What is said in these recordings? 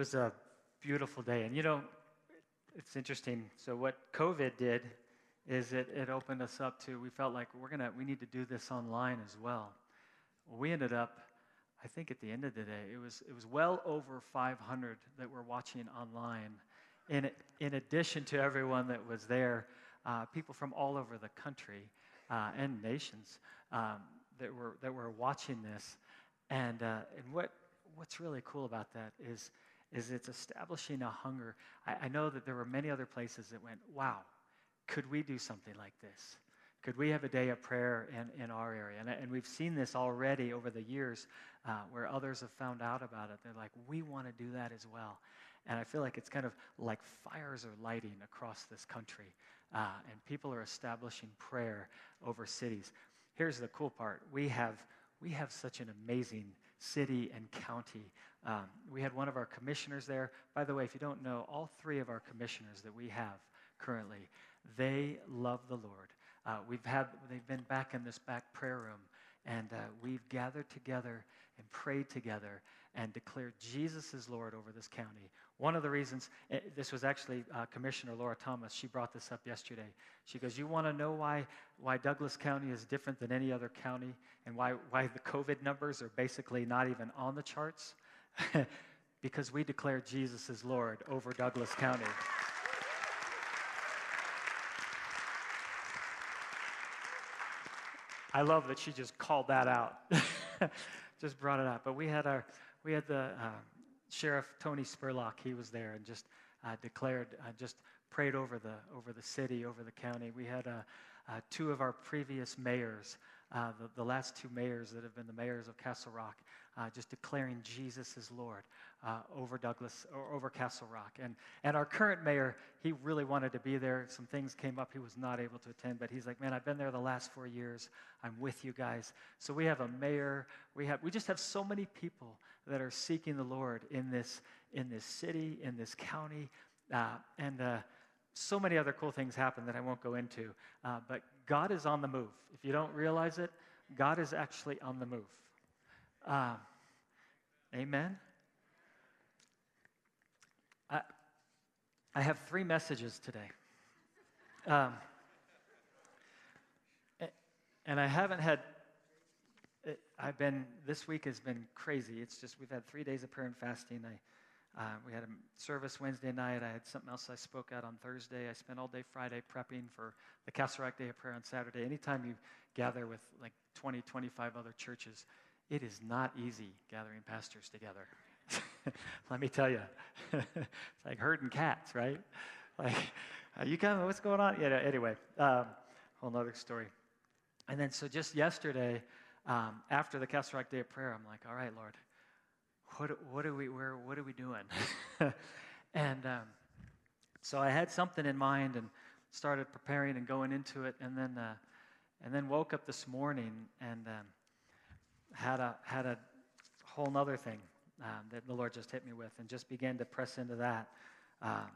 was a beautiful day. And you know, it's interesting. So what COVID did is it, it opened us up to, we felt like we're gonna, we need to do this online as well. We ended up, I think at the end of the day, it was, it was well over 500 that were watching online. In, in addition to everyone that was there, uh, people from all over the country uh, and nations um, that, were, that were watching this. And, uh, and what, what's really cool about that is, is it's establishing a hunger. I, I know that there were many other places that went, wow, could we do something like this? Could we have a day of prayer in, in our area? And, and we've seen this already over the years uh, where others have found out about it. They're like, we want to do that as well. And I feel like it's kind of like fires are lighting across this country, uh, and people are establishing prayer over cities. Here's the cool part we have, we have such an amazing city and county. Um, we had one of our commissioners there. By the way, if you don't know, all three of our commissioners that we have currently, they love the Lord. Uh, we've had, they've been back in this back prayer room, and uh, we've gathered together and prayed together and declared Jesus is Lord over this county. One of the reasons, eh, this was actually uh, Commissioner Lora Thomas, she brought this up yesterday. She goes, You want to know why, why Douglas County is different than any other county and why, why the COVID numbers are basically not even on the charts? because we declare Jesus is Lord over Douglas County. I love that she just called that out, just brought it up. But we had our, we had the uh, Sheriff Tony Spurlock. He was there and just uh, declared, uh, just prayed over the over the city, over the county. We had uh, uh, two of our previous mayors, uh, the, the, last two mayors that have been the mayors of Castle Rock, just declaring Jesus is Lord over Douglas or over Castle Rock. And and our current mayor, he really wanted to be there. Some things came up, he was not able to attend, but he's like, man, I've been there the last four years. I'm with you guys. So we have a mayor. We have we just have so many people that are seeking the Lord in this in this city, in this county, uh, and uh, so many other cool things happen that I won't go into. Uh, but God is on the move. If you don't realize it, God is actually on the move. Uh, amen. I, I have three messages today. Um, and I haven't had, I've been, this week has been crazy. It's just, we've had three days of prayer and fasting. I, uh, we had a service Wednesday night. I had something else I spoke at on Thursday. I spent all day Friday prepping for the Castle Rock Day of Prayer on Saturday. Anytime you gather with like 20, 25 other churches, it is not easy gathering pastors together. Let me tell you, it's like herding cats, right? Like, you coming? What's going on? Yeah. Anyway, um, whole nother story. And then, so just yesterday, um, after the Castle Rock Day of Prayer, I'm like, all right, Lord, what, what are we, where, what are we doing? and um, so I had something in mind and started preparing and going into it, and then, uh, and then woke up this morning and um, had a had a whole other thing um, that the Lord just hit me with, and just began to press into that. Um,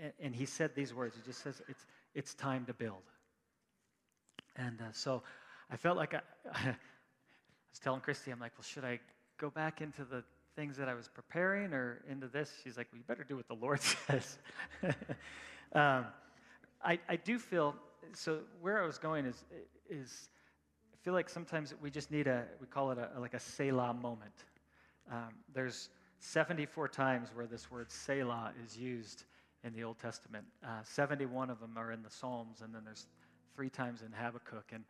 and, and, He said these words. He just says, "It's it's time to build." And uh, so I felt like I, I was telling Christy, I'm like, "Well, should I go back into the things that I was preparing or into this? She's like, well, you better do what the Lord says. um, I, I do feel, so where I was going is, is I feel like sometimes we just need a, we call it a, like a Selah moment. Um, there's 74 times where this word Selah is used in the Old Testament. Uh, 71 of them are in the Psalms, and then there's three times in Habakkuk. And,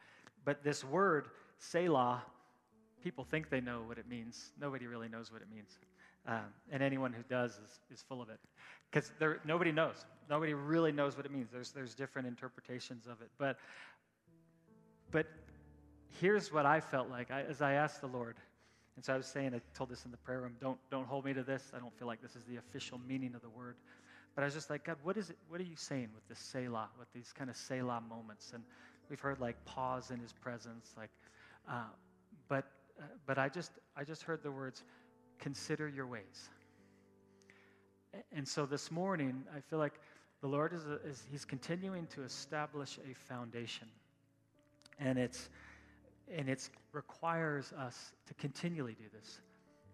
but this word, Selah, people think they know what it means. Nobody really knows what it means. Um, and anyone who does is, is full of it. Because nobody knows. Nobody really knows what it means. There's, there's different interpretations of it. But, but here's what I felt like I, as I asked the Lord. And so I was saying, I told this in the prayer room, don't, don't hold me to this. I don't feel like this is the official meaning of the word. But I was just like, God, what is it? What are you saying with this Selah, with these kind of Selah moments? And we've heard like pause in his presence, like, uh, but but I just, I just heard the words, consider your ways. And so this morning, I feel like the Lord is, is He's continuing to establish a foundation. And it's, and it requires us to continually do this,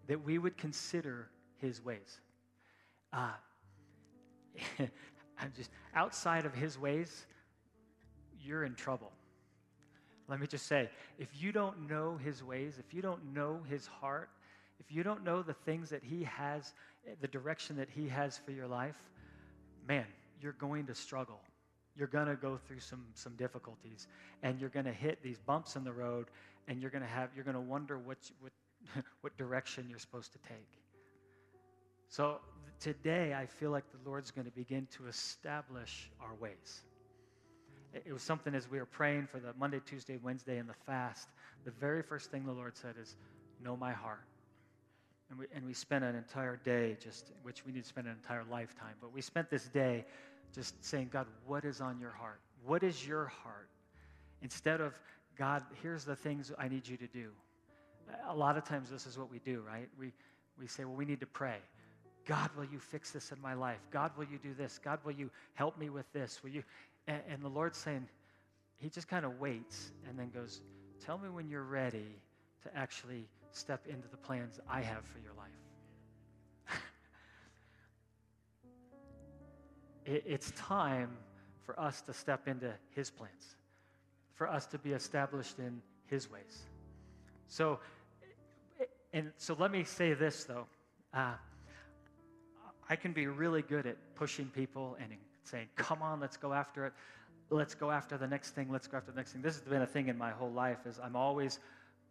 that we would consider His ways. Uh, I'm just outside of his ways, you're in trouble. Let me just say if you don't know his ways, if you don't know his heart, if you don't know the things that he has, eh, the direction that he has for your life, man, you're going to struggle. You're going to go through some, some difficulties and you're going to hit these bumps in the road and you're going to have, you're going to wonder what, what, what direction you're supposed to take. So today, I feel like the Lord's going to begin to establish our ways. It was something as we were praying for the Monday, Tuesday, Wednesday, and the fast. The very first thing the Lord said is, Know my heart. And we, and we spent an entire day just, which we need to spend an entire lifetime, but we spent this day just saying, God, what is on your heart? What is your heart? Instead of, God, here's the things I need you to do. A lot of times this is what we do, right? We, we say, well, we need to pray. God, will you fix this in my life? God, will you do this? God, will you help me with this? Will you? And, and the Lord's saying, He just kind of waits and then goes, Tell me when you're ready to actually step into the plans I have for your life. it, it's time for us to step into His plans, for us to be established in His ways. So, and so let me say this though. Uh, I can be really good at pushing people and saying, come on, let's go after it. Let's go after the next thing. Let's go after the next thing. This has been a thing in my whole life is I'm always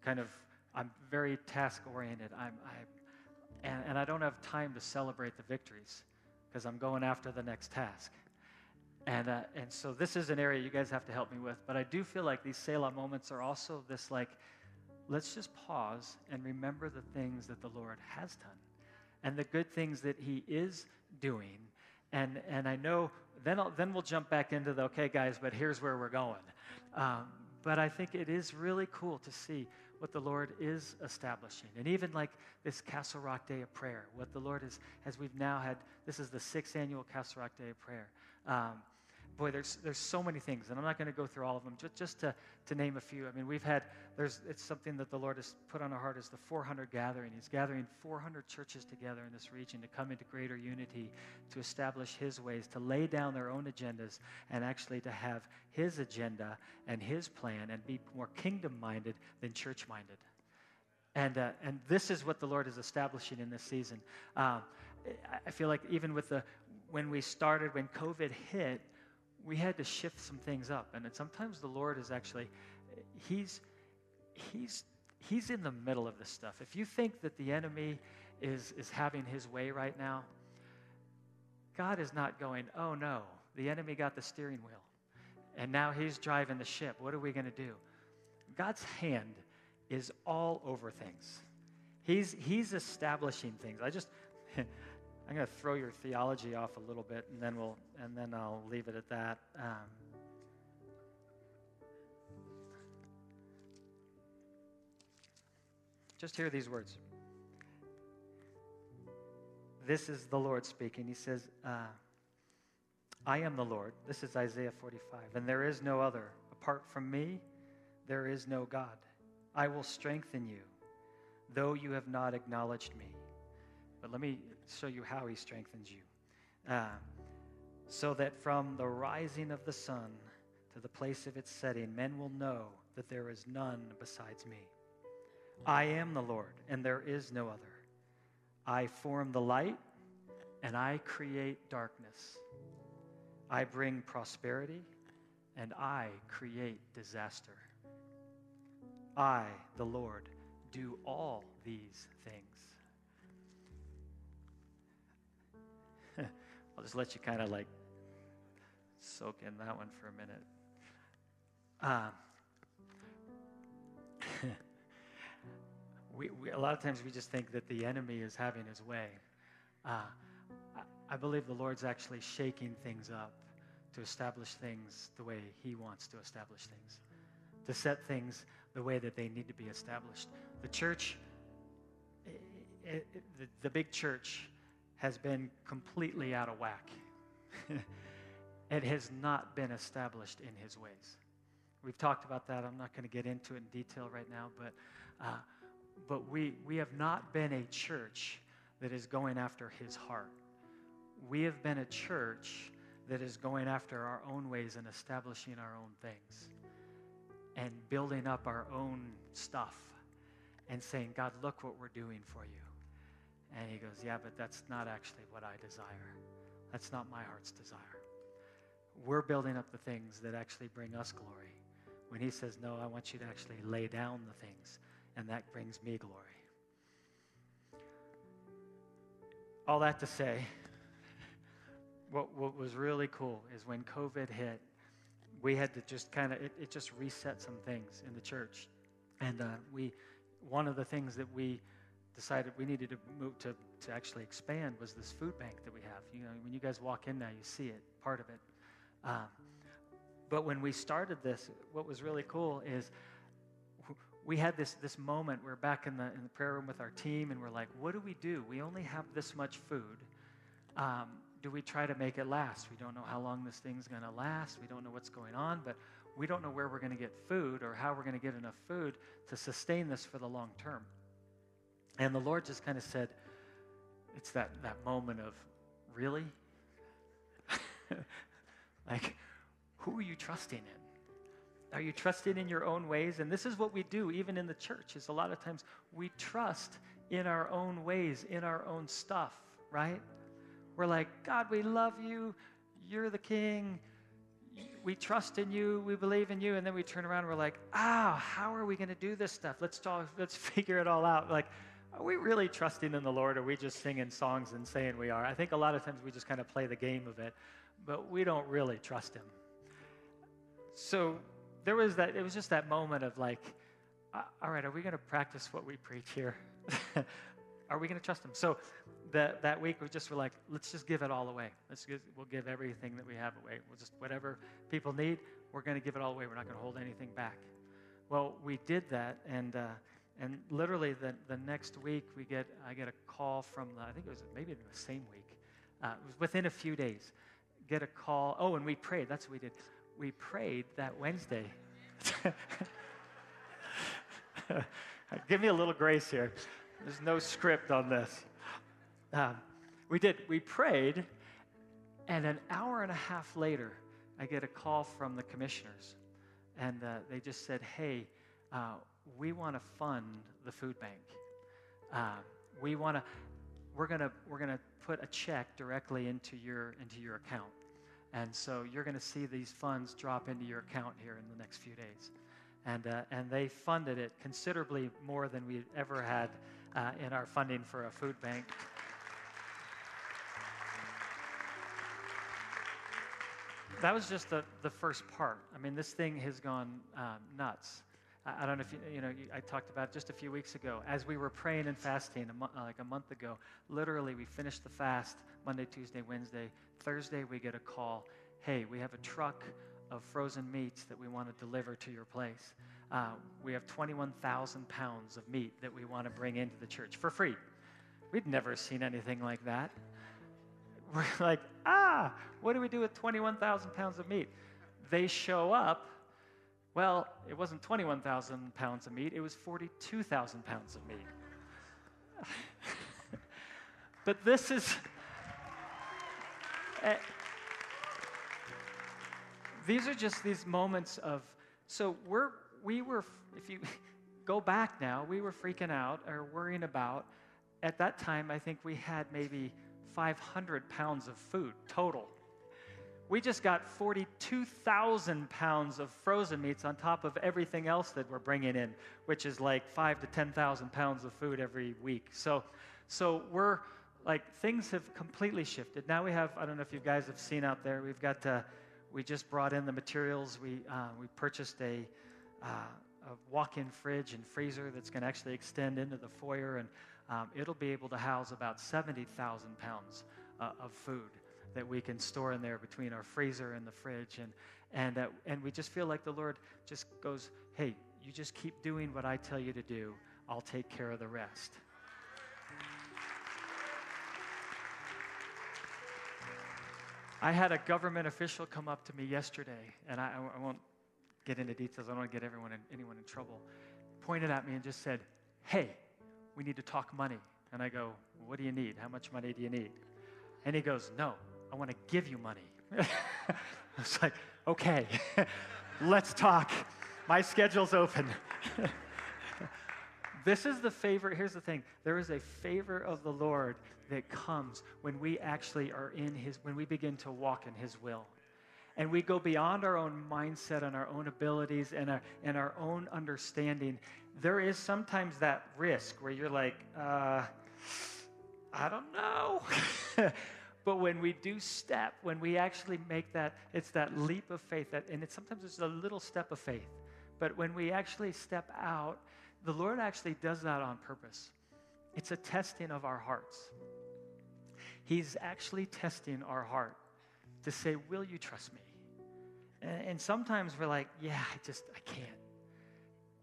kind of, I'm very task oriented. I'm, I, and, and I don't have time to celebrate the victories because I'm going after the next task. And, uh, and so this is an area you guys have to help me with. But I do feel like these Selah moments are also this like, let's just pause and remember the things that the Lord has done and the good things that He is doing. And, and I know then, I'll, then we'll jump back into the, okay, guys, but here's where we're going. Um, but I think it is really cool to see what the Lord is establishing. And even like this Castle Rock Day of Prayer, what the Lord is, as we've now had, this is the sixth annual Castle Rock Day of Prayer. Um, boy, there's, there's so many things, and I'm not going to go through all of them, just, just to, to name a few. I mean, we've had, there's, it's something that the Lord has put on our heart is the 400 gathering. He's gathering 400 churches together in this region to come into greater unity, to establish His ways, to lay down their own agendas, and actually to have His agenda and His plan and be more kingdom minded than church minded. And, uh, and this is what the Lord is establishing in this season. Um, I feel like even with the, when we started, when COVID hit, we had to shift some things up. And sometimes the Lord is actually, he's, he's, he's in the middle of this stuff. If you think that the enemy is, is having his way right now, God is not going, oh no, the enemy got the steering wheel. And now he's driving the ship. What are we going to do? God's hand is all over things. He's, he's establishing things. I just, I'm going to throw your theology off a little bit, and then we'll, and then I'll leave it at that. Um, just hear these words. This is the Lord speaking. He says, uh, I am the Lord. This is Isaiah 45. And there is no other. Apart from me, there is no God. I will strengthen you, though you have not acknowledged me. But let me show you how he strengthens you. Uh, so that from the rising of the sun to the place of its setting, men will know that there is none besides me. I am the Lord, and there is no other. I form the light, and I create darkness. I bring prosperity, and I create disaster. I, the Lord, do all these things. I'll just let you kind of like soak in that one for a minute. Uh, we, we, a lot of times we just think that the enemy is having his way. Uh, I, I believe the Lord's actually shaking things up to establish things the way He wants to establish things, to set things the way that they need to be established. The church, it, it, the, the big church, has been completely out of whack. it has not been established in his ways. We've talked about that. I'm not going to get into it in detail right now, but, uh, but we, we have not been a church that is going after his heart. we have been a church that is going after our own ways and establishing our own things and building up our own stuff and saying, God, look what we're doing for you. And he goes, Yeah, but that's not actually what I desire. That's not my heart's desire. We're building up the things that actually bring us glory. When he says, No, I want you to actually lay down the things, and that brings me glory. All that to say, what, what was really cool is when COVID hit, we had to just kind of, it, it, just reset some things in the church. And uh, we, one of the things that we decided we needed to move to, to actually expand was this food bank that we have. You know, when you guys walk in now, you see it, part of it. Um, but when we started this, what was really cool is we had this, this moment. We're back in the, in the prayer room with our team, and we're like, what do we do? We only have this much food. Um, do we try to make it last? We don't know how long this thing's going to last. We don't know what's going on, but we don't know where we're going to get food or how we're going to get enough food to sustain this for the long term. And the Lord just kind of said, it's that, that moment of, really? like, who are you trusting in? Are you trusting in your own ways? And this is what we do, even in the church, is a lot of times we trust in our own ways, in our own stuff, right? We're like, God, we love you. You're the king. We trust in you. We believe in you. And then we turn around and we're like, ah, oh, how are we going to do this stuff? Let's talk, let's figure it all out. Like, are we really trusting in the Lord? Or are we just singing songs and saying we are? I think a lot of times we just kind of play the game of it, but we don't really trust Him. So there was that, it was just that moment of like, all right, are we going to practice what we preach here? are we going to trust Him? So that, that week we just were like, let's just give it all away. Let's we'll give everything that we have away. We'll just, whatever people need, we're going to give it all away. We're not going to hold anything back. Well, we did that, and, uh, and literally the, the next week we get, I get a call from, I think it was maybe the same week. Uh, it was within a few days. Get a call. Oh, and we prayed. That's what we did. We prayed that Wednesday. Give me a little grace here. There's no script on this. Um, we did. We prayed, and an hour and a half later, I get a call from the commissioners, and uh, they just said, "Hey, uh, we want to fund the food bank. Uh, we want to. We're gonna we're gonna put a check directly into your into your account, and so you're gonna see these funds drop into your account here in the next few days." And, uh, and they funded it considerably more than we ever had uh, in our funding for a food bank. that was just the, the first part. I mean, this thing has gone um, nuts. I, don't know if you, you know, I talked about it just a few weeks ago. As we were praying and fasting, a mo- uh, like a month ago, literally we finished the fast Monday, Tuesday, Wednesday. Thursday, we get a call hey, we have a truck of frozen meats that we want to deliver to your place. Uh, we have 21,000 pounds of meat that we want to bring into the church for free. We'd never seen anything like that. We're like, ah, what do we do with 21,000 pounds of meat? They show up. Well, it wasn't 21,000 pounds of meat, it was 42,000 pounds of meat. but this is. Uh, these are just these moments of. So we're, we were, if you go back now, we were freaking out or worrying about. At that time, I think we had maybe 500 pounds of food total. We just got 42,000 pounds of frozen meats on top of everything else that we're bringing in, which is like five to 10,000 pounds of food every week. So, so we're like things have completely shifted. Now we have, I don't know if you guys have seen out there, we've got, uh, we just brought in the materials. We, uh, we purchased a, uh, a walk in fridge and freezer that's going to actually extend into the foyer. And um, it'll be able to house about 70,000 pounds uh, of food that we can store in there between our freezer and the fridge. And, and, uh, and we just feel like the Lord just goes, hey, you just keep doing what I tell you to do, I'll take care of the rest. I had a government official come up to me yesterday, and I, I won't get into details, I don't want to get everyone in, anyone in trouble. Pointed at me and just said, Hey, we need to talk money. And I go, What do you need? How much money do you need? And he goes, No, I want to give you money. I was like, Okay, let's talk. My schedule's open. this is the favor. Here's the thing there is a favor of the Lord that comes when we actually are in His, when we begin to walk in His will. And we go beyond our own mindset and our own abilities and our, and our own understanding. There is sometimes that risk where you're like, uh, I don't know. But when we do step, when we actually make that, it's that leap of faith, that, and it's sometimes it's a little step of faith. But when we actually step out, the Lord actually does that on purpose. It's a testing of our hearts. He's actually testing our heart to say, Will you trust me? And, and sometimes we're like, Yeah, I just, I can't.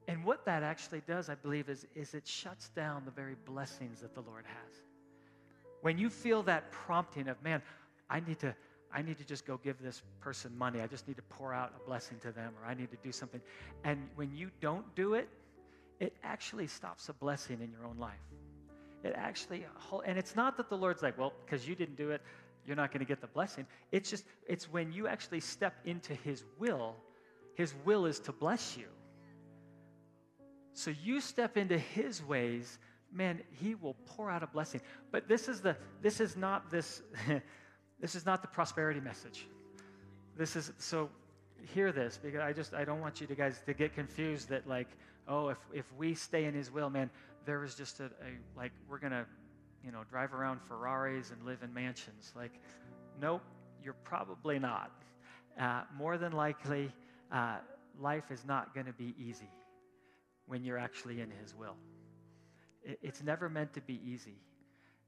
And what that actually does, I believe, is, is it shuts down the very blessings that the Lord has. When you feel that prompting of, man, I need to, I need to just go give this person money. I just need to pour out a blessing to them, or I need to do something. And when you don't do it, it actually stops a blessing in your own life. It actually, and it's not that the Lord's like, well, because you didn't do it, you're not going to get the blessing. It's just, it's when you actually step into His will, His will is to bless you. So you step into His ways, man, He will pour out a blessing. But this is the, this is not this, this is not the prosperity message. This is, so hear this because I just, I don't want you to guys to get confused that like, oh, if, if we stay in His will, man, there is just a, a like, we're to, you know, drive around Ferraris and live in mansions. Like, nope, you're probably not. Uh, more than likely, uh, life is not going to be easy when you're actually in His will. It, it's never meant to be easy.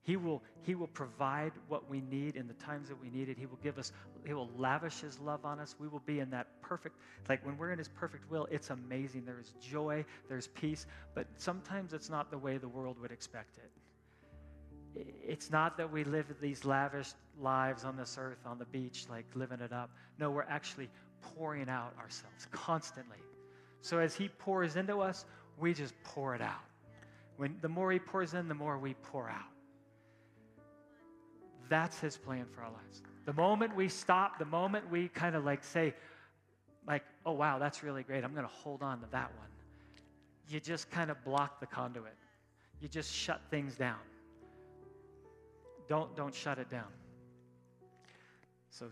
He will, he will provide what we need in the times that we need it. He will give us, He will lavish His love on us. We will be in that perfect, like when we're in His perfect will, it's amazing. There is joy, there's peace, but sometimes it's not the way the world would expect it it's not that we live these lavish lives on this earth, on the beach, like living it up. No, we're actually pouring out ourselves constantly. So as He pours into us, we just pour it out. When the more He pours in, the more we pour out. That's His plan for our lives. The moment we stop, the moment we kind of like say, like, oh wow, that's really great. I'm going to hold on to that one. You just kind of block the conduit. You just shut things down don't don't shut it down. So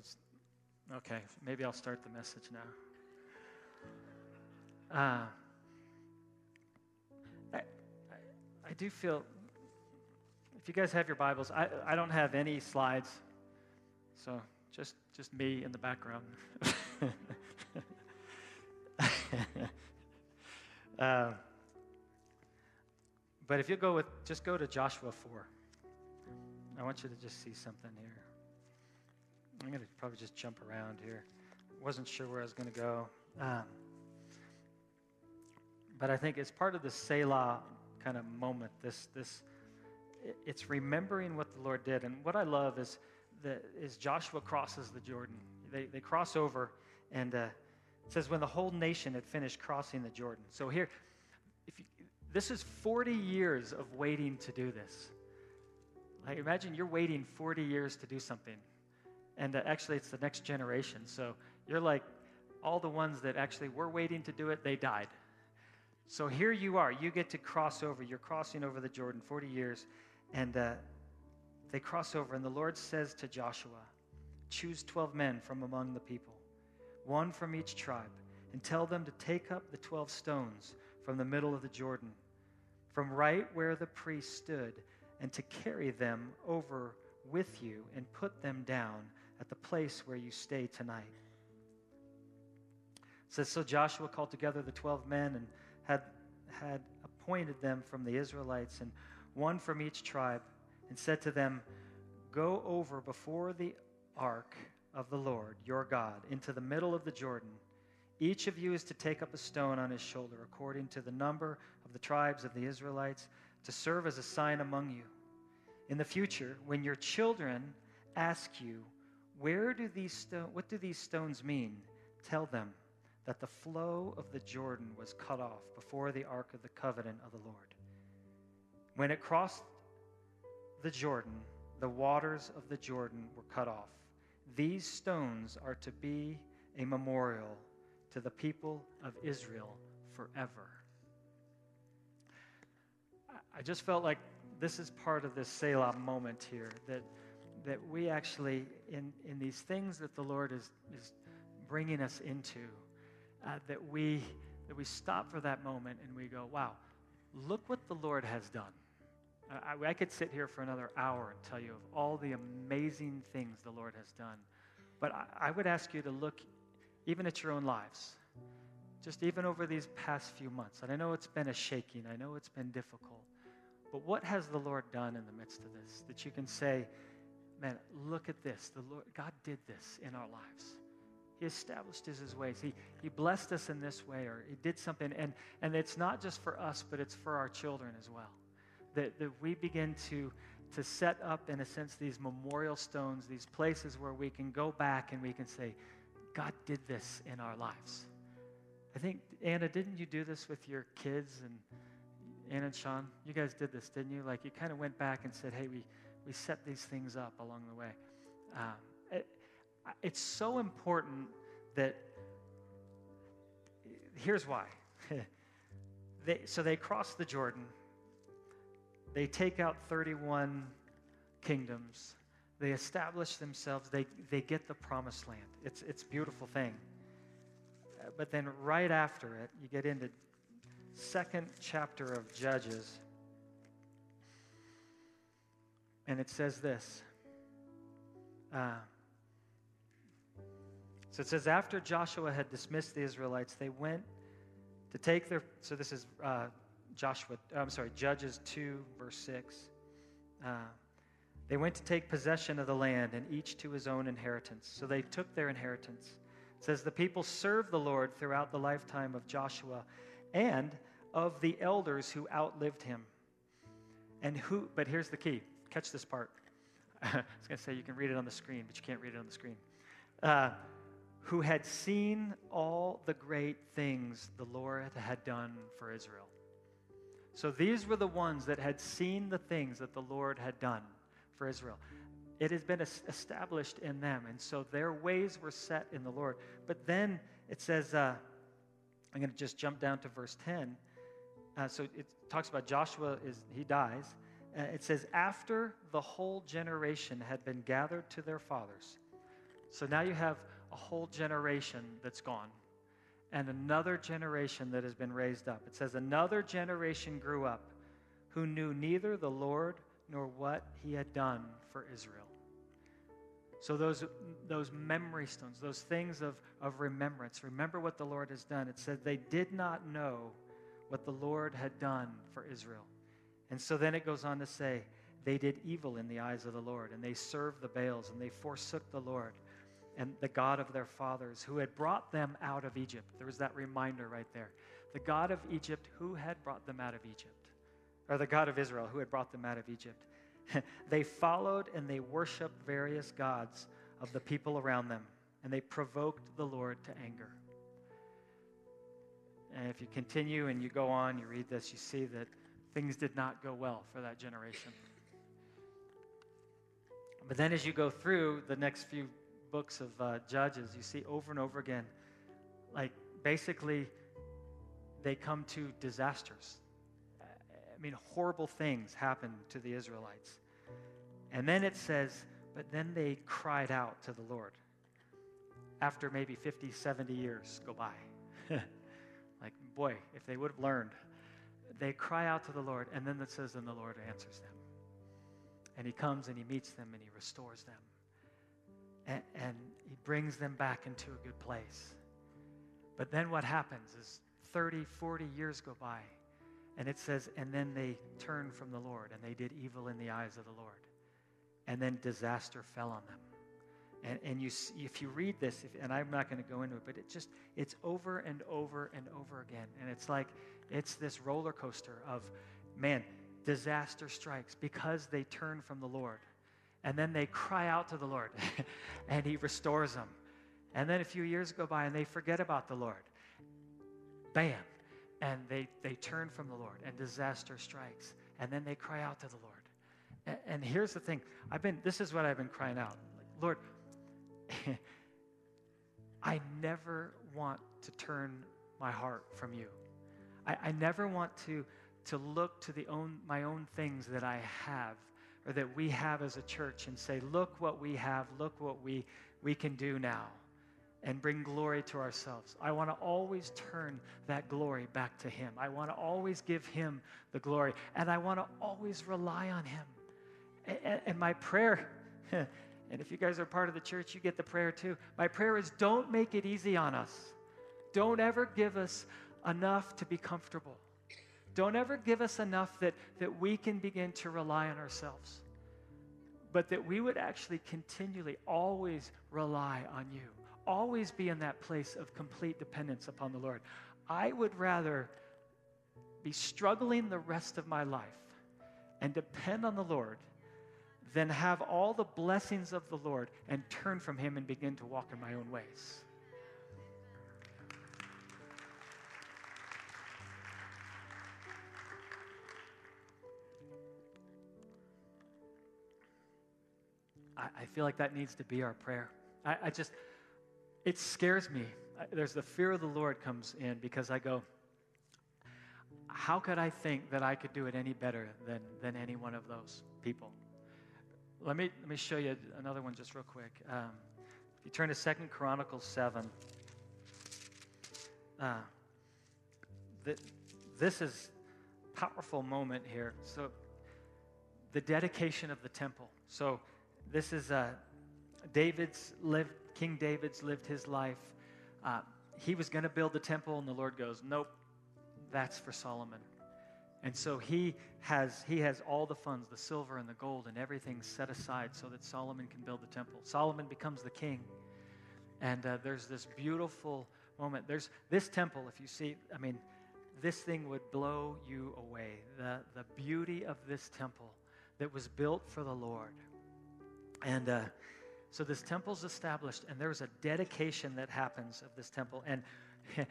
okay, maybe I'll start the message now. Uh, I do feel if you guys have your Bibles, I, I don't have any slides, so just just me in the background. uh, but if you go with, just go to Joshua 4. I want you to just see something here. I'm going to probably just jump around here. Wasn't sure where I was going to go. Um, but I think it's part of the Selah kind of moment. This, this, it's remembering what the Lord did. And what I love is, the, is Joshua crosses the Jordan. They, they cross over, and uh, it says, when the whole nation had finished crossing the Jordan. So here, if you, this is 40 years of waiting to do this. Like, imagine you're waiting 40 years to do something. And uh, actually, it's the next generation. So you're like, all the ones that actually were waiting to do it, they died. So here you are. You get to cross over. You're crossing over the Jordan 40 years. And uh, they cross over. And the Lord says to Joshua, Choose 12 men from among the people, one from each tribe, and tell them to take up the 12 stones from the middle of the Jordan, from right where the priest stood and to carry them over with you and put them down at the place where you stay tonight. Says, So Joshua called together the 12 men and had, had appointed them from the Israelites and one from each tribe and said to them, Go over before the ark of the Lord your God into the middle of the Jordan. Each of you is to take up a stone on his shoulder according to the number of the tribes of the Israelites to serve as a sign among you. In the future, when your children ask you, where do these sto- what do these stones mean? Tell them that the flow of the Jordan was cut off before the ark of the covenant of the Lord. When it crossed the Jordan, the waters of the Jordan were cut off. These stones are to be a memorial to the people of Israel forever. I just felt like this is part of this Selah moment here that, that we actually, in, in these things that the Lord is, is bringing us into, uh, that, we, that we stop for that moment and we go, wow, look what the Lord has done. I, I could sit here for another hour and tell you of all the amazing things the Lord has done. But I, I would ask you to look even at your own lives, just even over these past few months. And I know it's been a shaking, I know it's been difficult. But what has the Lord done in the midst of this that you can say, man, look at this. The Lord, God did this in our lives. He established his, his ways. He, he blessed us in this way, or he did something. And, and it's not just for us, but it's for our children as well. That, that we begin to, to set up, in a sense, these memorial stones, these places where we can go back and we can say, God did this in our lives. I think, Anna, didn't you do this with your kids and Anna and Sean? You guys did this, didn't you? Like you kind of went back and said, hey, we, we set these things up along the way. Um, it's so important that, here's why. they, so they cross the Jordan, they take out 31 kingdoms they establish themselves, they, they get the promised land. It's, it's a beautiful thing. Uh, but then right after it, you get into second chapter of Judges. And it says this. Uh, so it says, after Joshua had dismissed the Israelites, they went to take their. So this is uh, Joshua, I'm sorry, Judges 2, verse 6. Uh, they went to take possession of the land, and each to his own inheritance. So they took their inheritance. It says, The people served the Lord throughout the lifetime of Joshua and of the elders who outlived him. And who, but here's the key catch this part. I was going to say you can read it on the screen, but you can't read it on the screen. Uh, who had seen all the great things the Lord had done for Israel. So these were the ones that had seen the things that the Lord had done for Israel. It has been established in them. And so their ways were set in the Lord. But then it says, uh, I'm going to just jump down to verse 10. Uh, so it talks about Joshua is he dies. Uh, it says after the whole generation had been gathered to their fathers. So now you have a whole generation that's gone and another generation that has been raised up. It says another generation grew up who knew neither the Lord nor what he had done for Israel. So, those, those memory stones, those things of, of remembrance, remember what the Lord has done. It said they did not know what the Lord had done for Israel. And so then it goes on to say, they did evil in the eyes of the Lord, and they served the Baals, and they forsook the Lord and the God of their fathers, who had brought them out of Egypt. There was that reminder right there. The God of Egypt, who had brought them out of Egypt or the God of Israel who had brought them out of Egypt. they followed and they worshiped various gods of the people around them, and they provoked the Lord to anger. And if you continue and you go on, you read this, you see that things did not go well for that generation. But then as you go through the next few books of uh, Judges, you see over and over again, like basically they come to disasters I mean, horrible things happen to the Israelites. And then it says, but then they cried out to the Lord after maybe 50, 70 years go by. like, boy, if they would have learned. They cry out to the Lord, and then it says, and the Lord answers them. And he comes and he meets them and he restores them. And, and he brings them back into a good place. But then what happens is 30, 40 years go by, and it says, and then they turned from the Lord and they did evil in the eyes of the Lord. And then disaster fell on them. And, and you, if you read this, if, and I'm not going to go into it, but it just, it's over and over and over again. And it's like, it's this roller coaster of, man, disaster strikes because they turn from the Lord. And then they cry out to the Lord and he restores them. And then a few years go by and they forget about the Lord. Bam, and they, they turn from the Lord, and disaster strikes. And then they cry out to the Lord. And, and here's the thing I've been, this is what I've been crying out. Lord, I never want to turn my heart from you. I, I never want to, to look to the own, my own things that I have or that we have as a church and say, look what we have, look what we, we can do now, and bring glory to ourselves. I want to always turn that glory back to Him. I want to always give Him the glory, and I want to always rely on Him. And, and my prayer, and if you guys are part of the church, you get the prayer too. My prayer is don't make it easy on us. Don't ever give us enough to be comfortable. Don't ever give us enough that, that we can begin to rely on ourselves, but that we would actually continually always rely on you, always be in that place of complete dependence upon the Lord. I would rather be struggling the rest of my life and depend on the Lord than have all the blessings of the Lord and turn from Him and begin to walk in my own ways. Feel like that needs to be our prayer. I, I just, it scares me. There's the fear of the Lord comes in because I go, how could I think that I could do it any better than, than any one of those people? Let me, let me show you another one just real quick. Um, if you turn to Second Chronicles 7, uh, th- this is powerful moment here. So, the dedication of the temple. So, this is uh, David's lived, King David's lived his life. Uh, he was going to build the temple, and the Lord goes, Nope, that's for Solomon. And so he has, he has all the funds, the silver and the gold, and everything set aside so that Solomon can build the temple. Solomon becomes the king. And uh, there's this beautiful moment. There's this temple, if you see, I mean, this thing would blow you away. The, the beauty of this temple that was built for the Lord. And uh, so this temple's established, and there's a dedication that happens of this temple. And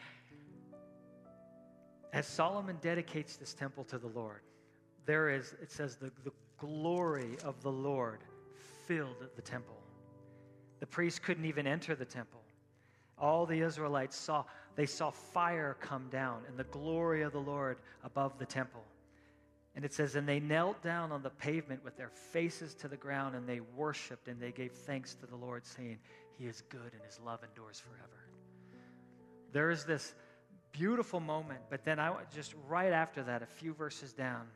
as Solomon dedicates this temple to the Lord, there is, it says, the, the glory of the Lord filled the temple. The priests couldn't even enter the temple. All the Israelites saw, they saw fire come down and the glory of the Lord above the temple. And it says, And they knelt down on the pavement with their faces to the ground, and they worshiped and they gave thanks to the Lord, saying, He is good and his love endures forever. There is this beautiful moment, but then I just right after that, a few verses down,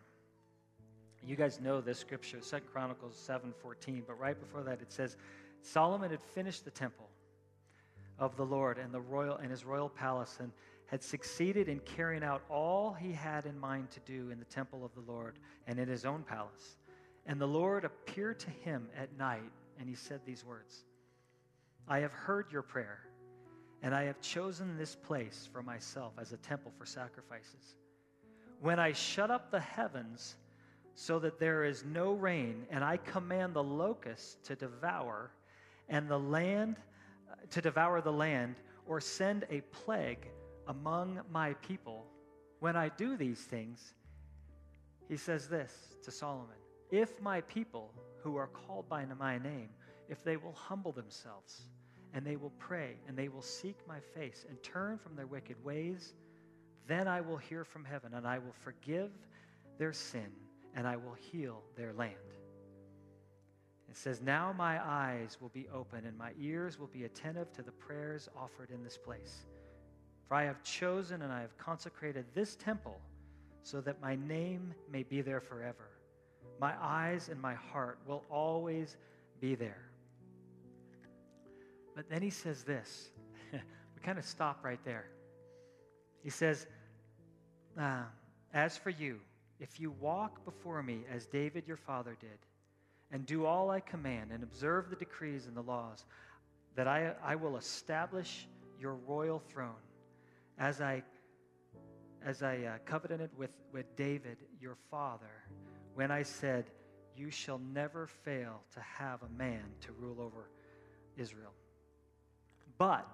you guys know this scripture, Second Chronicles 7 14, but right before that it says, Solomon had finished the temple of the Lord and the royal and his royal palace, and had succeeded in carrying out all he had in mind to do in the temple of the Lord and in his own palace. And the Lord appeared to him at night, and he said these words I have heard your prayer, and I have chosen this place for myself as a temple for sacrifices. When I shut up the heavens so that there is no rain, and I command the locusts to devour, and the land to devour the land, or send a plague among my people, when I do these things, he says this to Solomon If my people who are called by my name, if they will humble themselves, and they will pray, and they will seek my face, and turn from their wicked ways, then I will hear from heaven, and I will forgive their sin, and I will heal their land. It says, Now my eyes will be open, and my ears will be attentive to the prayers offered in this place. For I have chosen and I have consecrated this temple so that my name may be there forever. My eyes and my heart will always be there. But then he says this. we kind of stop right there. He says, uh, As for you, if you walk before me as David your father did, and do all I command, and observe the decrees and the laws, that I, I will establish your royal throne as I, as I uh, covenanted with, with David, your father, when I said, You shall never fail to have a man to rule over Israel. But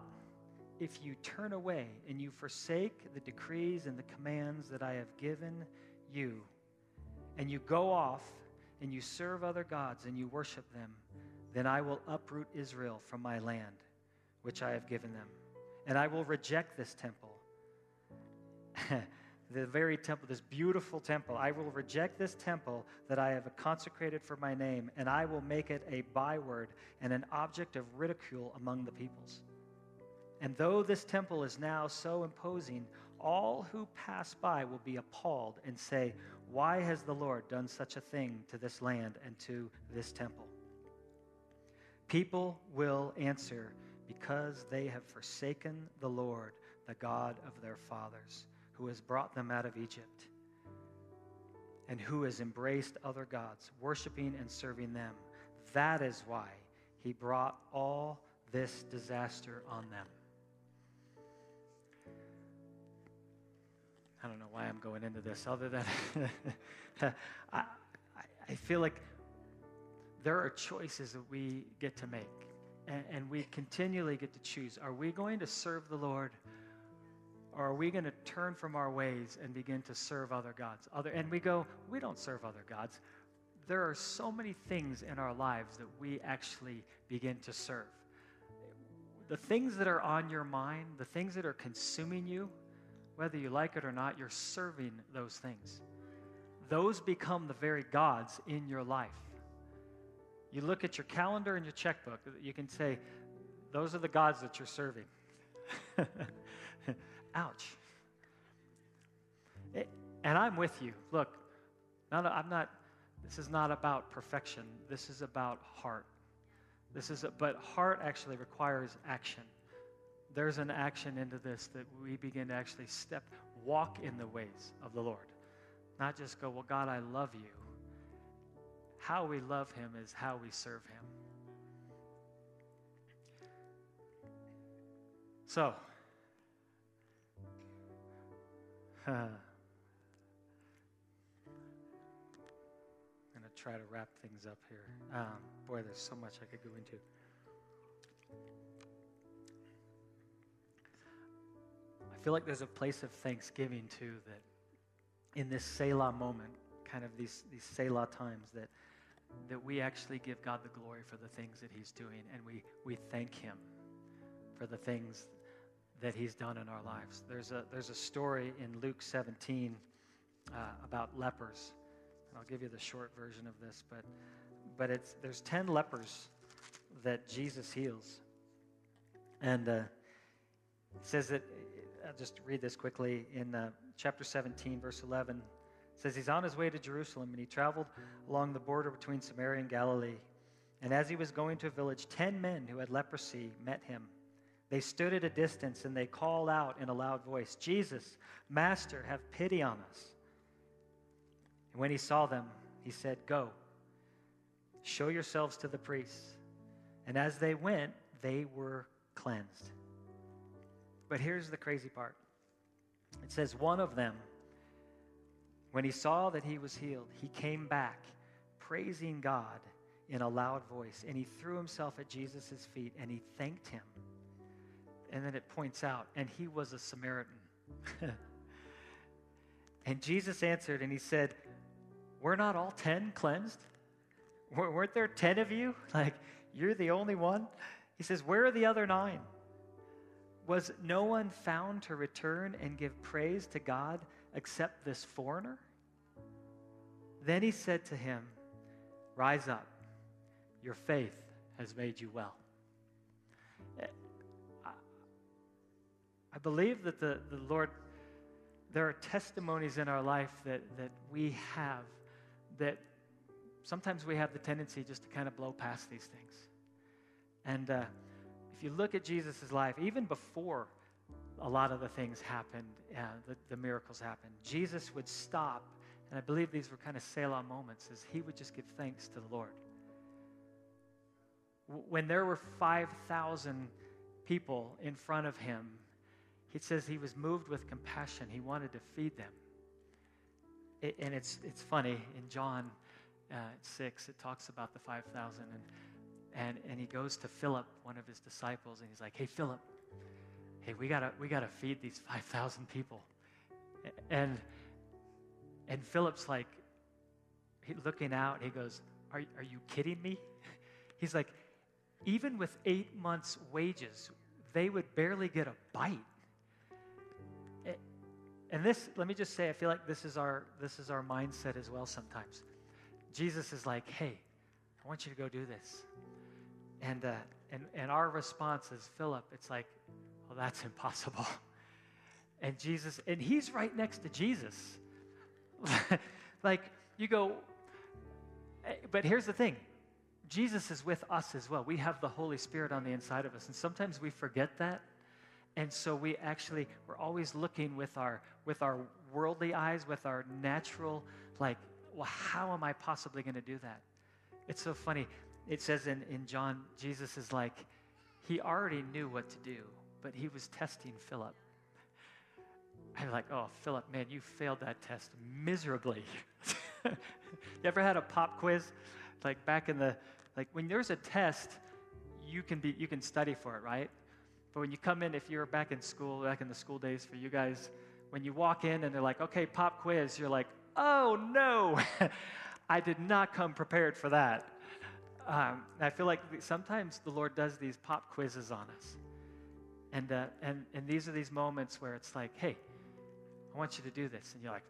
if you turn away and you forsake the decrees and the commands that I have given you, and you go off and you serve other gods and you worship them, then I will uproot Israel from my land, which I have given them. And I will reject this temple. the very temple, this beautiful temple. I will reject this temple that I have consecrated for my name, and I will make it a byword and an object of ridicule among the peoples. And though this temple is now so imposing, all who pass by will be appalled and say, Why has the Lord done such a thing to this land and to this temple? People will answer, Because they have forsaken the Lord, the God of their fathers, who has brought them out of Egypt, and who has embraced other gods, worshiping and serving them. That is why he brought all this disaster on them. I don't know why I'm going into this, other than I, I feel like there are choices that we get to make, and, and we continually get to choose. Are we going to serve the Lord, or are we going to turn from our ways and begin to serve other gods? Other, and we go, we don't serve other gods. There are so many things in our lives that we actually begin to serve. The things that are on your mind, the things that are consuming you, whether you like it or not, you're serving those things. Those become the very gods in your life. You look at your calendar and your checkbook, you can say, those are the gods that you're serving. Ouch. It, and I'm with you. Look, not, I'm not, this is not about perfection. This is about heart. This is, a, but heart actually requires action there's an action into this that we begin to actually step, walk in the ways of the Lord. Not just go, well, God, I love you. How we love him is how we serve him. So, I'm going to try to wrap things up here. Um, boy, there's so much I could go into. I feel like there's a place of thanksgiving too that in this Selah moment, kind of these, these Selah times, that, that we actually give God the glory for the things that He's doing and we, we thank Him for the things that He's done in our lives. There's a, there's a story in Luke 17 uh, about lepers. I'll give you the short version of this, but, but it's, there's 10 lepers that Jesus heals. And uh, it says that I'll just read this quickly in uh, chapter 17, verse 11. It says, He's on his way to Jerusalem, and he traveled along the border between Samaria and Galilee. And as he was going to a village, ten men who had leprosy met him. They stood at a distance and they called out in a loud voice, Jesus, Master, have pity on us. And when he saw them, he said, Go, show yourselves to the priests. And as they went, they were cleansed. But here's the crazy part it says, One of them, when he saw that he was healed, he came back praising God in a loud voice, and he threw himself at Jesus' feet and he thanked him. And then it points out, and he was a Samaritan. and Jesus answered and he said, We're not all 10 cleansed? Weren't there 10 of you? Like, you're the only one? He says, Where are the other nine? Was no one found to return and give praise to God except this foreigner? Then he said to him, Rise up, your faith has made you well. I believe that the, the Lord, there are testimonies in our life that, that we have that sometimes we have the tendency just to kind of blow past these things. And uh, if you look at Jesus' life, even before a lot of the things happened, uh, the, the miracles happened, Jesus would stop, and I believe these were kind of Selah moments, as he would just give thanks to the Lord. When there were 5,000 people in front of him, he says he was moved with compassion. He wanted to feed them. It, and it's, it's funny, in John uh, 6, it talks about the 5,000. And and, and he goes to Philip, one of his disciples, and he's like, Hey, Philip, hey, we gotta, we gotta feed these 5,000 people. And, and Philip's like, looking out. He goes, are, are you kidding me? He's like, even with eight months' wages, they would barely get a bite. And this, let me just say, I feel like this is our this is our mindset as well sometimes. Jesus is like, hey, I want you to go do this. And uh, and and our response is Philip, it's like, well, that's impossible. And Jesus, and he's right next to Jesus. like you go, eh, but here's the thing Jesus is with us as well. We have the Holy Spirit on the inside of us. And sometimes we forget that. And so we actually, we're always looking with our, with our worldly eyes, with our natural, like, well, how am I possibly going to do that? It's so funny. It says in, in John, Jesus is like, he already knew what to do, but he was testing Philip. I'm like, oh, Philip, man, you failed that test miserably. you ever had a pop quiz? Like back in the like when there's a test, you can be you can study for it, right? But when you come in, if you're back in school, back in the school days for you guys, when you walk in and they're like, okay, pop quiz, you're like, oh no, I did not come prepared for that. Um, I feel like sometimes the Lord does these pop quizzes on us. And, uh, and, and these are these moments where it's like, hey, I want you to do this. And you're like,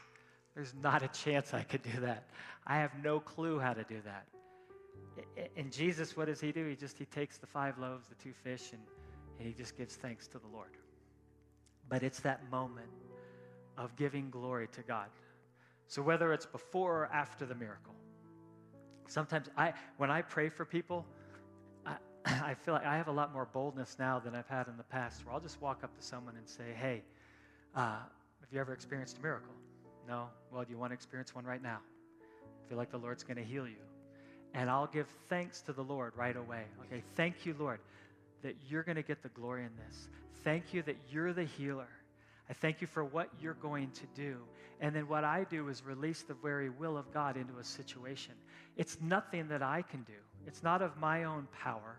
there's not a chance I could do that. I have no clue how to do that. And Jesus, what does he do? He just he takes the five loaves, the two fish, and, and he just gives thanks to the Lord. But it's that moment of giving glory to God. So whether it's before or after the miracle, sometimes I when I pray for people, I, I feel like I have a lot more boldness now than I've had in the past. Where I'll just walk up to someone and say, "Hey, uh, have you ever experienced a miracle?" No. Well, do you want to experience one right now? I feel like the Lord's going to heal you and I'll give thanks to the Lord right away. Okay, thank you, Lord, that you're going to get the glory in this. Thank you that you're the healer. I thank you for what you're going to do. And then what I do is release the very will of God into a situation. It's nothing that I can do, it's not of my own power.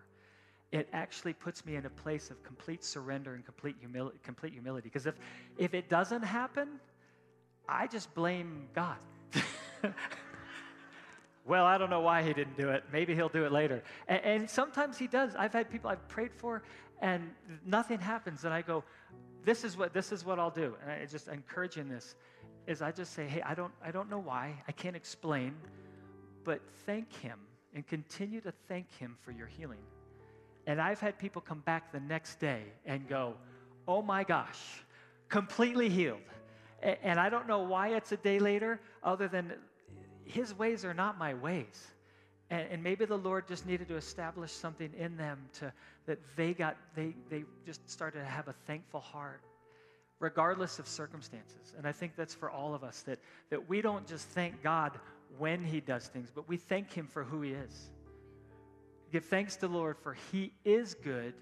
It actually puts me in a place of complete surrender and complete, humili- complete humility. Because if, if it doesn't happen, I just blame God. well, I don't know why he didn't do it. Maybe he'll do it later. And, and, sometimes he does. I've had people I've prayed for, and nothing happens, and I go, "This is what this is what I'll do." And I just encourage in this is I just say, "Hey, I don't I don't know why. I can't explain, but thank him and continue to thank him for your healing." And I've had people come back the next day and go, "Oh my gosh, completely healed." And I don't know why it's a day later, other than his ways are not my ways. And, and, maybe the Lord just needed to establish something in them to that they got they they just started to have a thankful heart, regardless of circumstances. And I think that's for all of us that that we don't just thank God when He does things, but we thank Him for who He is. Give thanks to the Lord for He is good,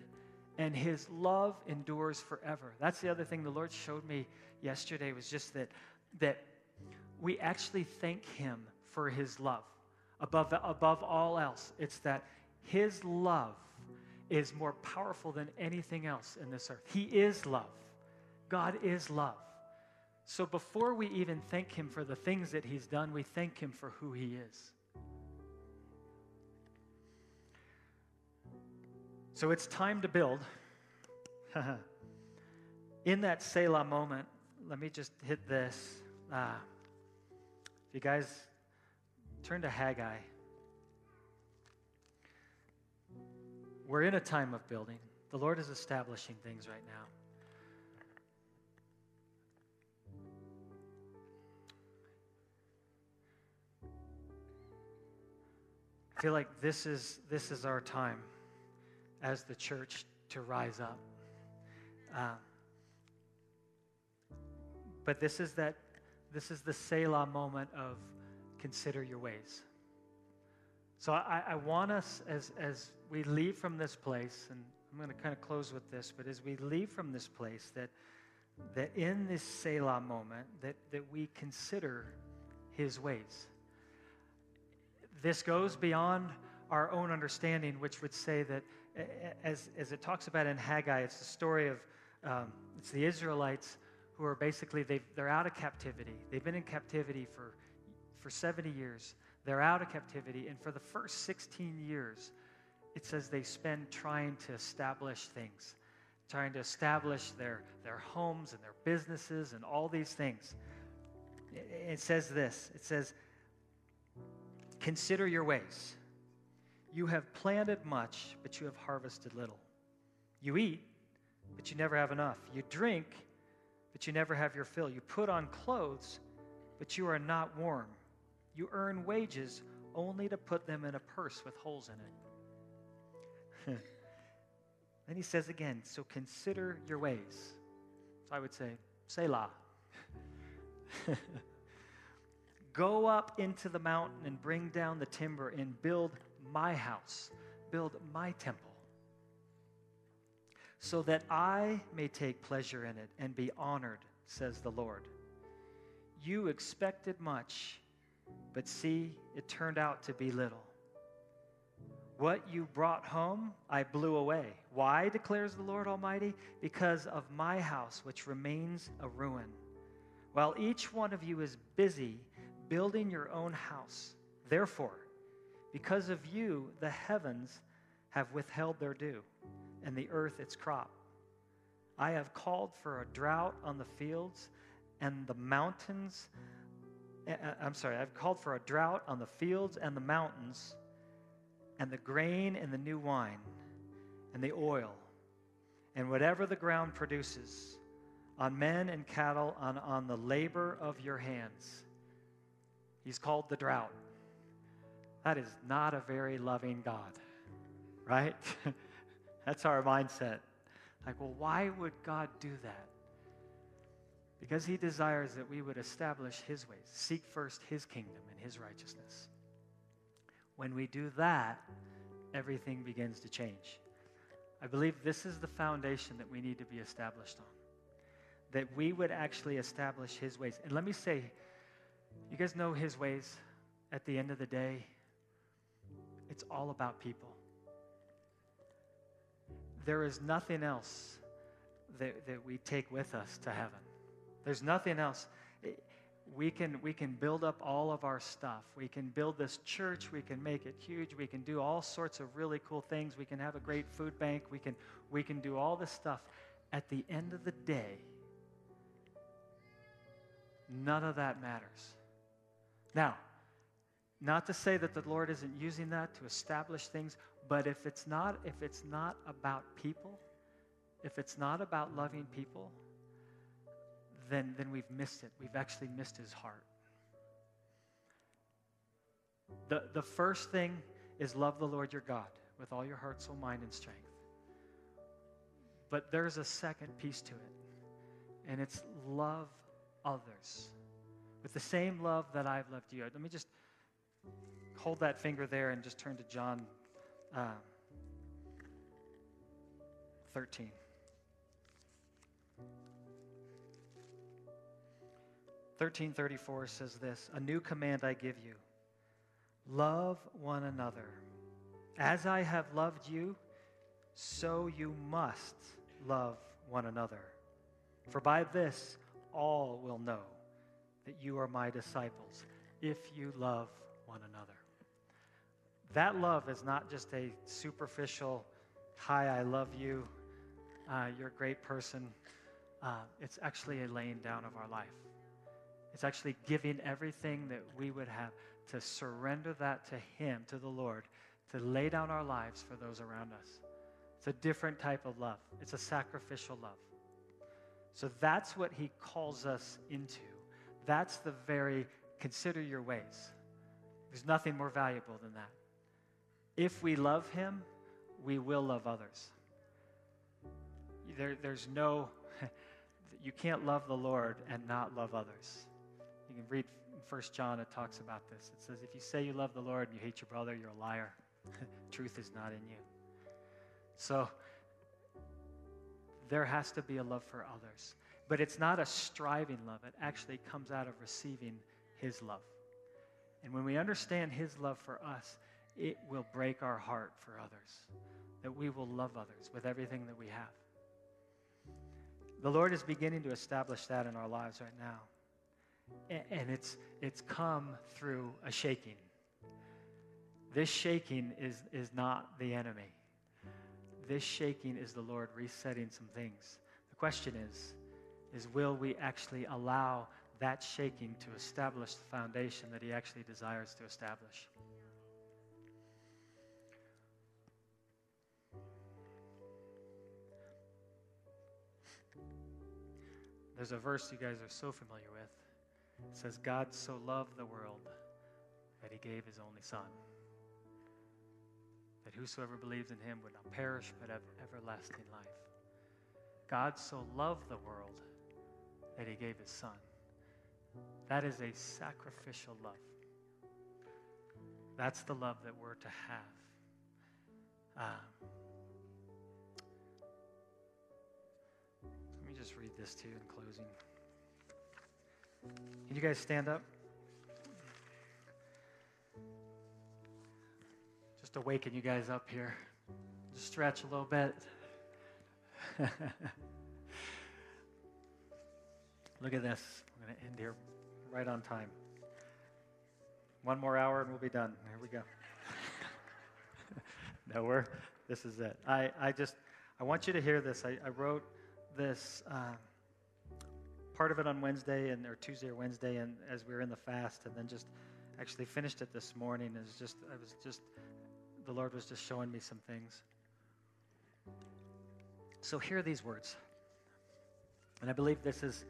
and His love endures forever. That's the other thing the Lord showed me yesterday was just that that we actually thank Him for his love. Above, above all else, it's that his love is more powerful than anything else in this earth. He is love. God is love. So before we even thank him for the things that he's done, we thank him for who he is. So it's time to build. in that Selah moment, let me just hit this. Uh, if you guys Turn to Haggai. We're in a time of building. The Lord is establishing things right now. I feel like this is, this is our time as the church to rise up. Uh, but this is that this is the Selah moment of consider your ways. So I, I want us, as, as we leave from this place, and I'm going to kind of close with this, but as we leave from this place, that, that in this Selah moment, that, that we consider his ways. This goes beyond our own understanding, which would say that, as, as it talks about in Haggai, it's the story of um, it's the Israelites who are basically they they're out of captivity. They've been in captivity for for for 70 years. They're out of captivity. And for the first 16 years, it says they spend trying to establish things, trying to establish their, their homes and their businesses and all these things. It says this it says, Consider your ways. You have planted much, but you have harvested little. You eat, but you never have enough. You drink, but you never have your fill. You put on clothes, but you are not warm. You earn wages only to put them in a purse with holes in it. then he says again, so consider your ways. So I would say, Selah. Go up into the mountain and bring down the timber and build my house, build my temple, so that I may take pleasure in it and be honored, says the Lord. You expected much, but see, it turned out to be little. What you brought home, I blew away. Why, declares the Lord Almighty? Because of my house, which remains a ruin. While each one of you is busy building your own house. Therefore, because of you, the heavens have withheld their dew, and the earth its crop. I have called for a drought on the fields and the mountains. I'm sorry, I've called for a drought on the fields and the mountains, and the grain and the new wine, and the oil, and whatever the ground produces, on men and cattle, on, on the labor of your hands. He's called the drought. That is not a very loving God, right? That's our mindset. Like, well, why would God do that? Because he desires that we would establish his ways, seek first his kingdom and his righteousness. When we do that, everything begins to change. I believe this is the foundation that we need to be established on. That we would actually establish his ways. And let me say, you guys know his ways at the end of the day? It's all about people. There is nothing else that, that we take with us to heaven. There's nothing else. We can, we can build up all of our stuff. We can build this church. We can make it huge. We can do all sorts of really cool things. We can have a great food bank. We can, we can do all this stuff. At the end of the day, none of that matters. Now, not to say that the Lord isn't using that to establish things, but if it's not if it's not about people, if it's not about loving people, then then we've missed it. We've actually missed his heart. The the first thing is love the Lord your God with all your heart, soul, mind, and strength. But there's a second piece to it, and it's love others with the same love that I've loved you. Let me just hold that finger there and just turn to John uh, 13. Thirteen thirty four says this: A new command I give you: love one another. As I have loved you, so you must love one another. For by this all will know that you are my disciples if you love one another. That love is not just a superficial, hi, I love you, uh, you're a great person. Uh, it's actually a laying down of our life. It's actually giving everything that we would have to surrender that to Him, to the Lord, to lay down our lives for those around us. It's a different type of love, it's a sacrificial love. So that's what He calls us into. That's the very consider your ways. There's nothing more valuable than that. If we love Him, we will love others. There, there's no, you can't love the Lord and not love others. Read in 1 John, it talks about this. It says, if you say you love the Lord and you hate your brother, you're a liar. Truth is not in you. So, there has to be a love for others. But it's not a striving love, it actually comes out of receiving His love. And when we understand His love for us, it will break our heart for others, that we will love others with everything that we have. The Lord is beginning to establish that in our lives right now. And it's, it's come through a shaking. This shaking is, is not the enemy. This shaking is the Lord resetting some things. The question is, is will we actually allow that shaking to establish the foundation that he actually desires to establish? There's a verse you guys are so familiar with. It says, God so loved the world that he gave his only Son, that whosoever believes in him would not perish but have everlasting life. God so loved the world that he gave his Son. That is a sacrificial love. That's the love that we're to have. Um, let me just read this to you in closing. Can you guys stand up? Just to awaken you guys up here. Just stretch a little bit. Look at this. I'm going to end here right on time. One more hour and we'll be done. Here we go. no, we're, this is it. I, I just, I want you to hear this. I, I wrote this. Uh, part of it on Wednesday and or Tuesday or Wednesday, and as we were in the fast, and then just actually finished it this morning. Is just I was just the Lord was just showing me some things. So hear these words, and I believe this is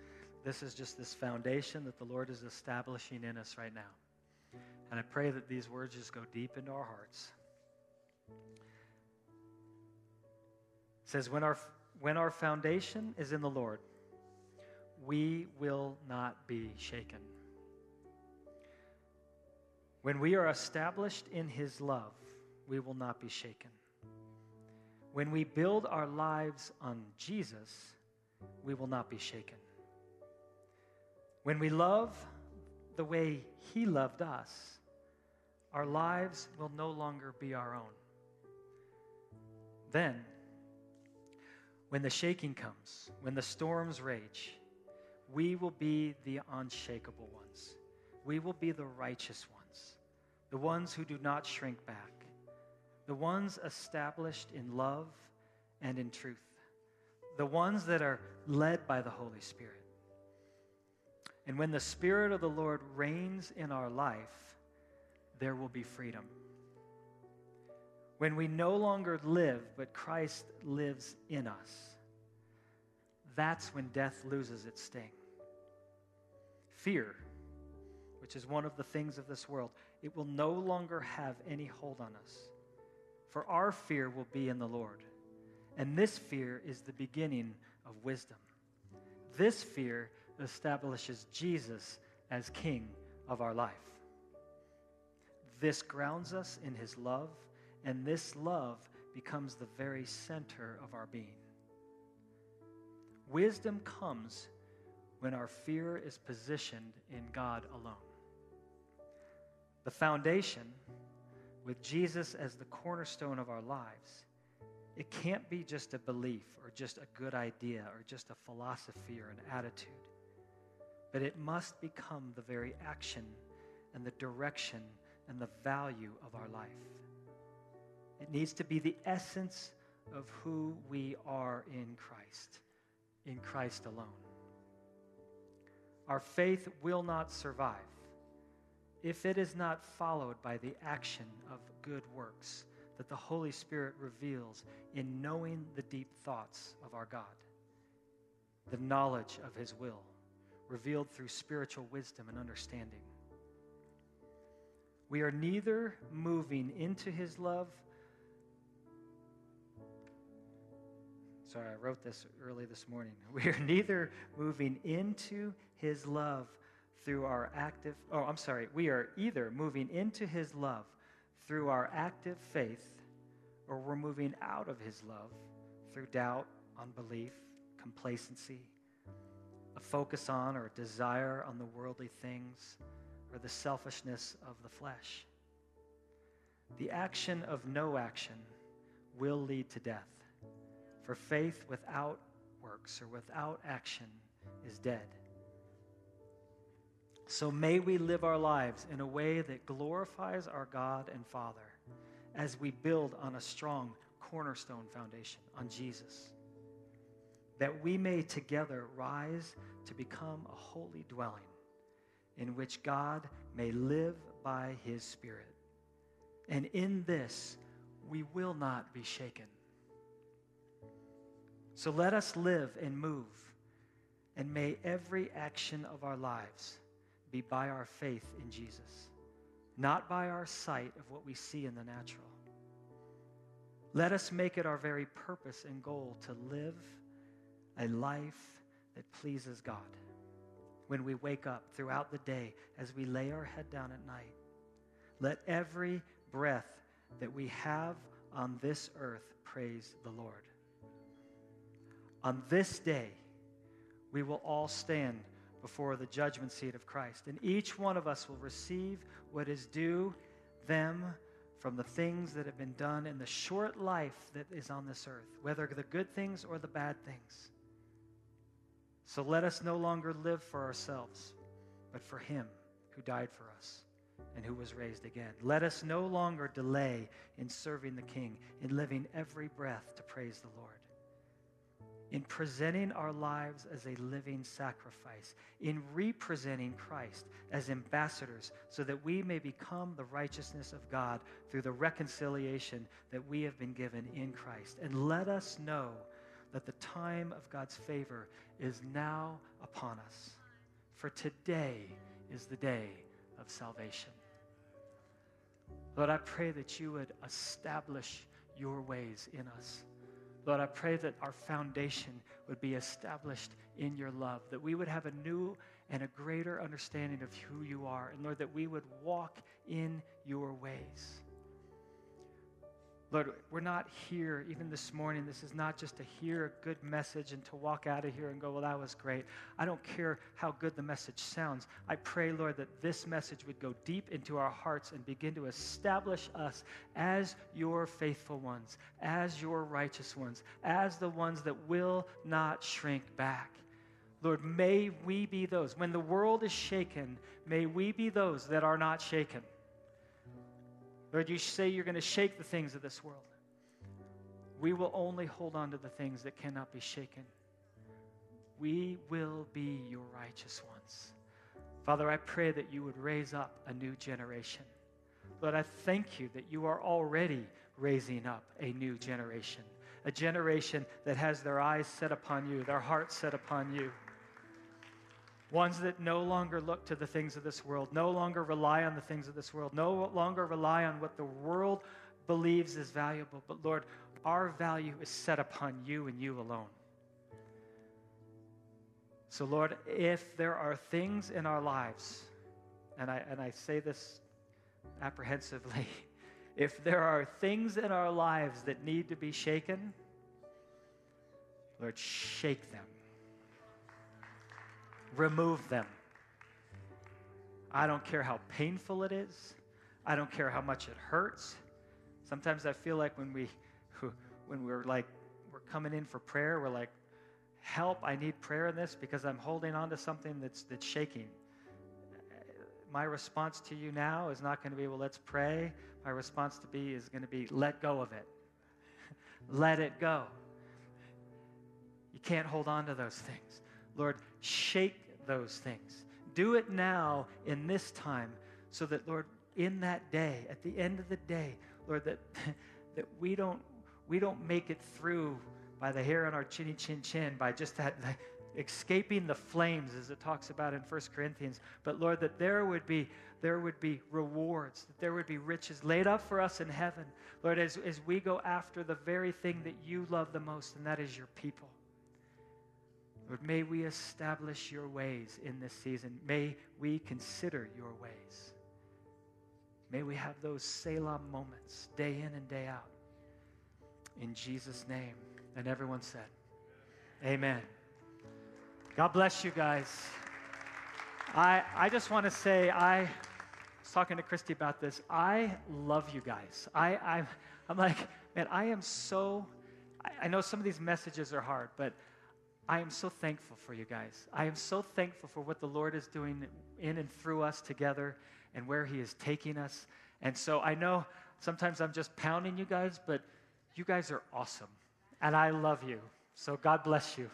this is just this foundation that the Lord is establishing in us right now, and I pray that these words just go deep into our hearts. It says when our when our foundation is in the Lord we will not be shaken. When we are established in His love, we will not be shaken. When we build our lives on Jesus, we will not be shaken. When we love the way He loved us, our lives will no longer be our own. Then, when the shaking comes, when the storms rage, we will be the unshakable ones. We will be the righteous ones, the ones who do not shrink back, the ones established in love and in truth, the ones that are led by the Holy Spirit. And when the Spirit of the Lord reigns in our life, there will be freedom. When we no longer live, but Christ lives in us, that's when death loses its sting fear, which is one of the things of this world, it will no longer have any hold on us. For our fear will be in the Lord. And this fear is the beginning of wisdom. This fear establishes Jesus as King of our life. This grounds us in his love, and this love becomes the very center of our being. Wisdom comes when our fear is positioned in God alone. The foundation, with Jesus as the cornerstone of our lives, it can't be just a belief or just a good idea or just a philosophy or an attitude, but it must become the very action and the direction and the value of our life. It needs to be the essence of who we are in Christ, in Christ alone. Our faith will not survive if it is not followed by the action of good works that the Holy Spirit reveals in knowing the deep thoughts of our God, the knowledge of His will, revealed through spiritual wisdom and understanding. We are neither moving into His love Sorry, I wrote this early this morning. We are neither moving into his love through our active, oh, I'm sorry, we are either moving into his love through our active faith or we're moving out of his love through doubt, unbelief, complacency, a focus on or a desire on the worldly things or the selfishness of the flesh. The action of no action will lead to death. For faith without works or without action is dead. So may we live our lives in a way that glorifies our God and Father as we build on a strong cornerstone foundation on Jesus. That we may together rise to become a holy dwelling in which God may live by his Spirit. And in this, we will not be shaken. So let us live and move, and may every action of our lives be by our faith in Jesus, not by our sight of what we see in the natural. Let us make it our very purpose and goal to live a life that pleases God when we wake up throughout the day as we lay our head down at night. Let every breath that we have on this earth praise the Lord. On this day, we will all stand before the judgment seat of Christ, and each one of us will receive what is due them from the things that have been done in the short life that is on this earth, whether the good things or the bad things. So let us no longer live for ourselves, but for Him who died for us and who was raised again. Let us no longer delay in serving the King, in living every breath to praise the Lord, in presenting our lives as a living sacrifice, in representing Christ as ambassadors, so that we may become the righteousness of God through the reconciliation that we have been given in Christ. And let us know that the time of God's favor is now upon us. For today is the day of salvation. Lord, I pray that you would establish your ways in us. Lord, I pray that our foundation would be established in your love, that we would have a new and a greater understanding of who you are, and Lord, that we would walk in your ways. Lord, we're not here, even this morning. This is not just to hear a good message and to walk out of here and go, well, that was great. I don't care how good the message sounds. I pray, Lord, that this message would go deep into our hearts and begin to establish us as your faithful ones, as your righteous ones, as the ones that will not shrink back. Lord, may we be those. When the world is shaken, may we be those that are not shaken. Lord, you say you're going to shake the things of this world. We will only hold on to the things that cannot be shaken. We will be your righteous ones. Father, I pray that you would raise up a new generation. Lord, I thank you that you are already raising up a new generation, a generation that has their eyes set upon you, their hearts set upon you ones that no longer look to the things of this world, no longer rely on the things of this world, no longer rely on what the world believes is valuable. But Lord, our value is set upon you and you alone. So, Lord, if there are things in our lives, and I, and I say this apprehensively, if there are things in our lives that need to be shaken, Lord, shake them remove them. I don't care how painful it is. I don't care how much it hurts. Sometimes I feel like when we when we're like we're coming in for prayer, we're like, help, I need prayer in this because I'm holding on to something that's that's shaking. My response to you now is not going to be, well, let's pray. My response to be is going to be, let go of it. let it go. You can't hold on to those things. Lord, shake those things. Do it now in this time so that, Lord, in that day, at the end of the day, Lord, that, that we, don't, we don't make it through by the hair on our chinny chin chin, by just that escaping the flames, as it talks about in 1 Corinthians. But Lord, that there would be there would be rewards, that there would be riches laid up for us in heaven. Lord, as, as we go after the very thing that you love the most, and that is your people. Lord, may we establish your ways in this season. May we consider your ways. May we have those Selah moments day in and day out. In Jesus' name. And everyone said, Amen. God bless you guys. I, I just want to say, I was talking to Christy about this. I love you guys. I, I, I'm like, man, I am so, I, I know some of these messages are hard, but I am so thankful for you guys. I am so thankful for what the Lord is doing in and through us together and where He is taking us. And so I know sometimes I'm just pounding you guys, but you guys are awesome. And I love you. So God bless you.